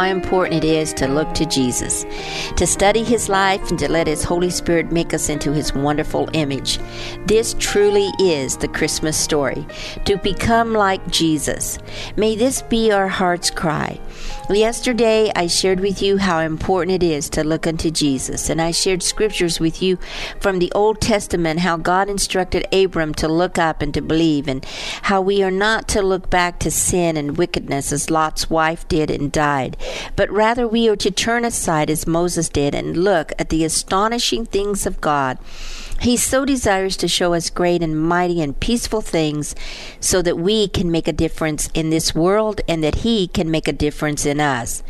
how important it is to look to Jesus, to study his life, and to let his Holy Spirit make us into his wonderful image. This truly is the Christmas story to become like Jesus. May this be our heart's cry. Yesterday, I shared with you how important it is to look unto Jesus, and I shared scriptures with you from the Old Testament how God instructed Abram to look up and to believe, and how we are not to look back to sin and wickedness as Lot's wife did and died, but rather we are to turn aside as Moses did and look at the astonishing things of God. He so desires to show us great and mighty and peaceful things so that we can make a difference in this world and that He can make a difference in us.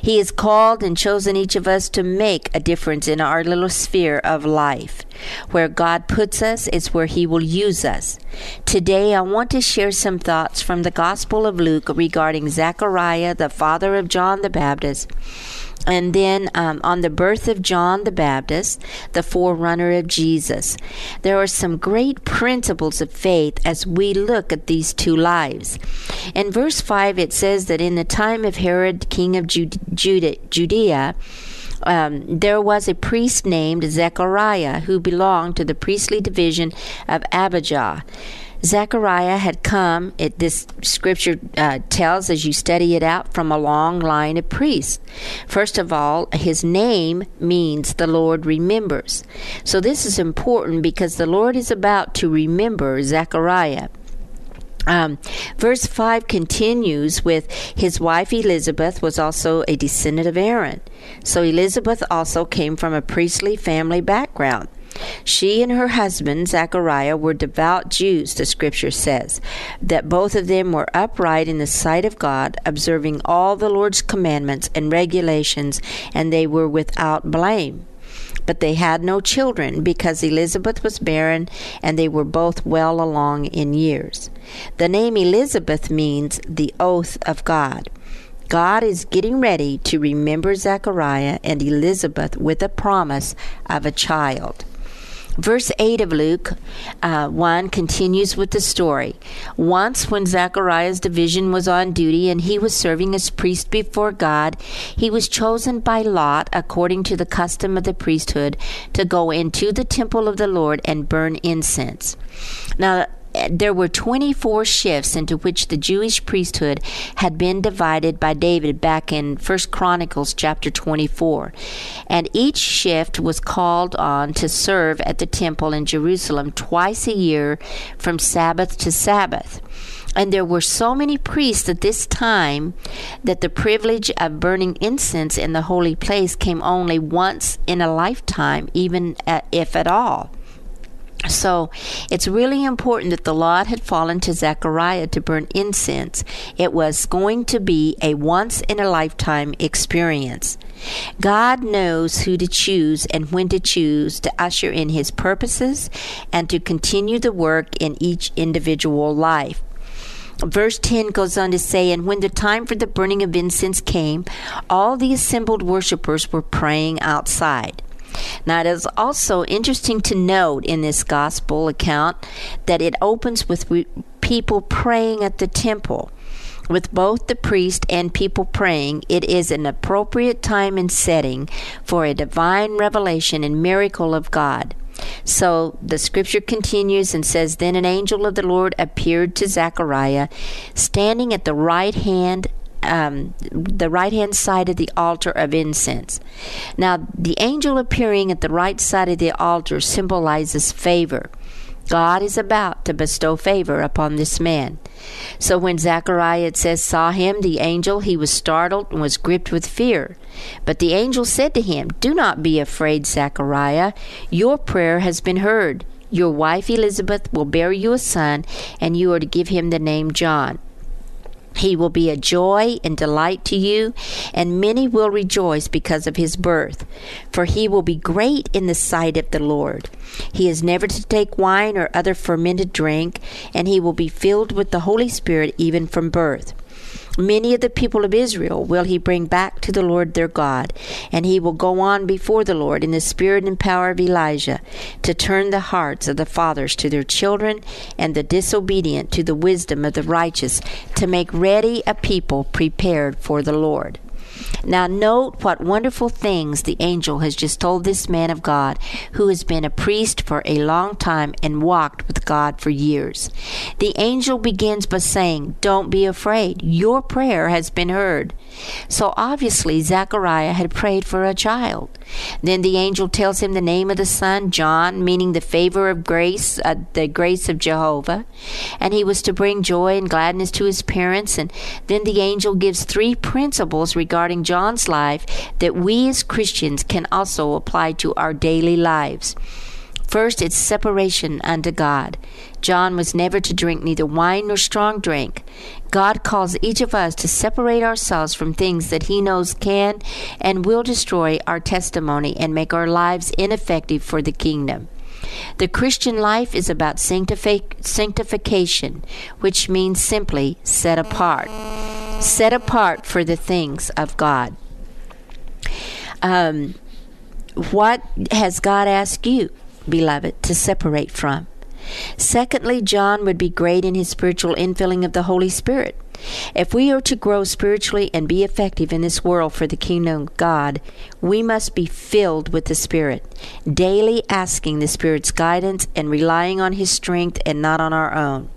He has called and chosen each of us to make a difference in our little sphere of life. Where God puts us is where He will use us. Today, I want to share some thoughts from the Gospel of Luke regarding Zechariah, the father of John the Baptist and then um, on the birth of John the Baptist, the forerunner of Jesus. There are some great principles of faith as we look at these two lives. In verse 5, it says that in the time of Herod, king of Jude- Judea, um, there was a priest named Zechariah who belonged to the priestly division of Abijah. Zechariah had come, it, this scripture uh, tells as you study it out, from a long line of priests. First of all, his name means the Lord remembers. So this is important because the Lord is about to remember Zechariah. Um, verse 5 continues with his wife Elizabeth was also a descendant of Aaron. So Elizabeth also came from a priestly family background. She and her husband, Zechariah, were devout Jews, the scripture says, that both of them were upright in the sight of God, observing all the Lord's commandments and regulations, and they were without blame. But they had no children because Elizabeth was barren and they were both well along in years. The name Elizabeth means the oath of God. God is getting ready to remember Zechariah and Elizabeth with a promise of a child. Verse 8 of Luke uh, 1 continues with the story. Once, when Zechariah's division was on duty and he was serving as priest before God, he was chosen by Lot, according to the custom of the priesthood, to go into the temple of the Lord and burn incense. Now, there were 24 shifts into which the Jewish priesthood had been divided by David back in 1 Chronicles chapter 24. And each shift was called on to serve at the temple in Jerusalem twice a year from Sabbath to Sabbath. And there were so many priests at this time that the privilege of burning incense in the holy place came only once in a lifetime, even uh, if at all. So it's really important that the lot had fallen to Zechariah to burn incense. It was going to be a once in a lifetime experience. God knows who to choose and when to choose to usher in his purposes and to continue the work in each individual life. Verse 10 goes on to say, And when the time for the burning of incense came, all the assembled worshippers were praying outside. Now, it is also interesting to note in this gospel account that it opens with re- people praying at the temple. With both the priest and people praying, it is an appropriate time and setting for a divine revelation and miracle of God. So the scripture continues and says, Then an angel of the Lord appeared to Zechariah, standing at the right hand um, the right hand side of the altar of incense. Now, the angel appearing at the right side of the altar symbolizes favor. God is about to bestow favor upon this man. So when Zechariah, it says, saw him, the angel, he was startled and was gripped with fear. But the angel said to him, Do not be afraid, Zechariah. Your prayer has been heard. Your wife Elizabeth will bear you a son, and you are to give him the name John. He will be a joy and delight to you, and many will rejoice because of his birth. For he will be great in the sight of the Lord. He is never to take wine or other fermented drink, and he will be filled with the Holy Spirit even from birth. Many of the people of Israel will he bring back to the Lord their God, and he will go on before the Lord in the spirit and power of Elijah to turn the hearts of the fathers to their children and the disobedient to the wisdom of the righteous to make ready a people prepared for the Lord. Now, note what wonderful things the angel has just told this man of God who has been a priest for a long time and walked God for years. The angel begins by saying, Don't be afraid. Your prayer has been heard. So obviously, Zechariah had prayed for a child. Then the angel tells him the name of the son, John, meaning the favor of grace, uh, the grace of Jehovah. And he was to bring joy and gladness to his parents. And then the angel gives three principles regarding John's life that we as Christians can also apply to our daily lives. First, it's separation unto God. John was never to drink neither wine nor strong drink. God calls each of us to separate ourselves from things that He knows can and will destroy our testimony and make our lives ineffective for the kingdom. The Christian life is about sanctific- sanctification, which means simply set apart. Set apart for the things of God. Um, what has God asked you? Beloved, to separate from. Secondly, John would be great in his spiritual infilling of the Holy Spirit. If we are to grow spiritually and be effective in this world for the kingdom of God, we must be filled with the Spirit, daily asking the Spirit's guidance and relying on His strength and not on our own.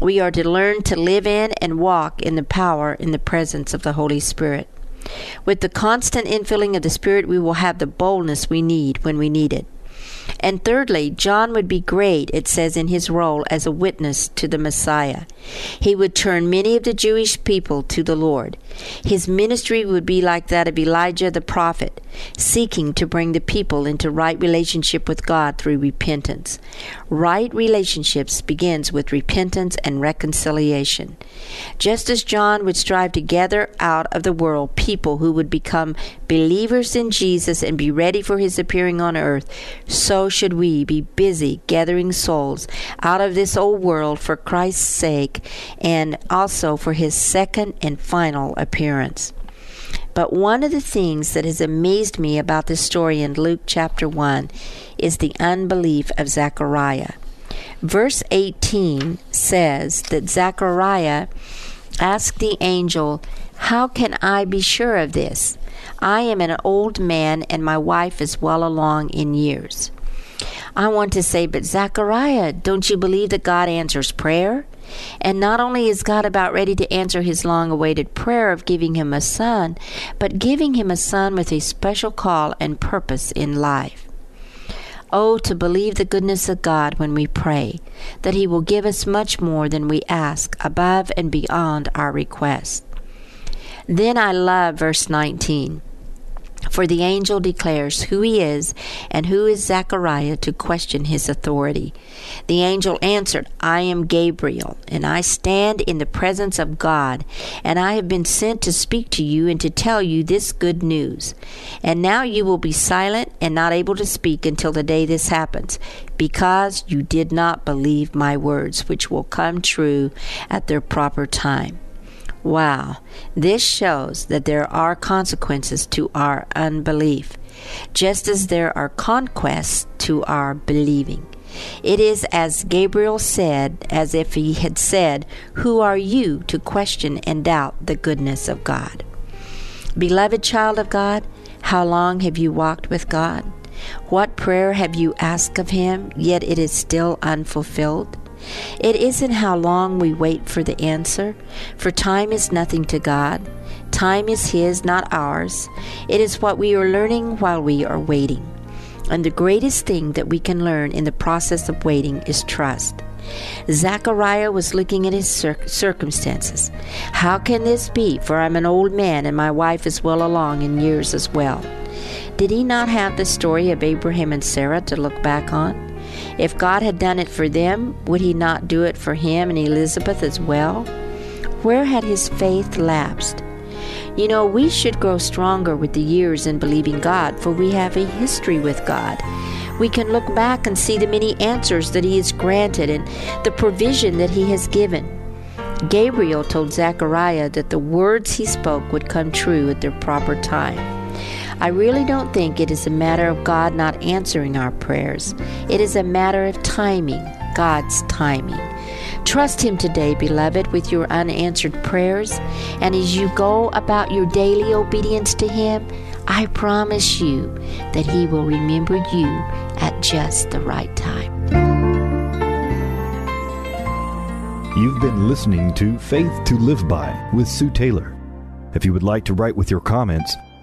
We are to learn to live in and walk in the power in the presence of the Holy Spirit. With the constant infilling of the Spirit, we will have the boldness we need when we need it. And thirdly, John would be great, it says, in his role as a witness to the Messiah. He would turn many of the Jewish people to the Lord. His ministry would be like that of Elijah the prophet, seeking to bring the people into right relationship with God through repentance. Right relationships begins with repentance and reconciliation. Just as John would strive to gather out of the world people who would become believers in Jesus and be ready for his appearing on earth, so should we be busy gathering souls out of this old world for Christ's sake and also for his second and final appearance. But one of the things that has amazed me about this story in Luke chapter 1 is the unbelief of Zechariah. Verse 18 says that Zechariah asked the angel, How can I be sure of this? I am an old man and my wife is well along in years. I want to say, but Zechariah, don't you believe that God answers prayer? And not only is God about ready to answer his long awaited prayer of giving him a son, but giving him a son with a special call and purpose in life. Oh, to believe the goodness of God when we pray, that He will give us much more than we ask, above and beyond our request. Then I love verse 19. For the angel declares who he is and who is Zechariah to question his authority. The angel answered, I am Gabriel, and I stand in the presence of God, and I have been sent to speak to you and to tell you this good news. And now you will be silent and not able to speak until the day this happens, because you did not believe my words, which will come true at their proper time. Wow, this shows that there are consequences to our unbelief, just as there are conquests to our believing. It is as Gabriel said, as if he had said, Who are you to question and doubt the goodness of God? Beloved child of God, how long have you walked with God? What prayer have you asked of Him, yet it is still unfulfilled? It isn't how long we wait for the answer, for time is nothing to God. Time is His, not ours. It is what we are learning while we are waiting. And the greatest thing that we can learn in the process of waiting is trust. Zechariah was looking at his cir- circumstances. How can this be? For I'm an old man and my wife is well along in years as well. Did he not have the story of Abraham and Sarah to look back on? If God had done it for them, would He not do it for him and Elizabeth as well? Where had his faith lapsed? You know, we should grow stronger with the years in believing God, for we have a history with God. We can look back and see the many answers that He has granted and the provision that He has given. Gabriel told Zechariah that the words he spoke would come true at their proper time. I really don't think it is a matter of God not answering our prayers. It is a matter of timing, God's timing. Trust Him today, beloved, with your unanswered prayers. And as you go about your daily obedience to Him, I promise you that He will remember you at just the right time. You've been listening to Faith to Live By with Sue Taylor. If you would like to write with your comments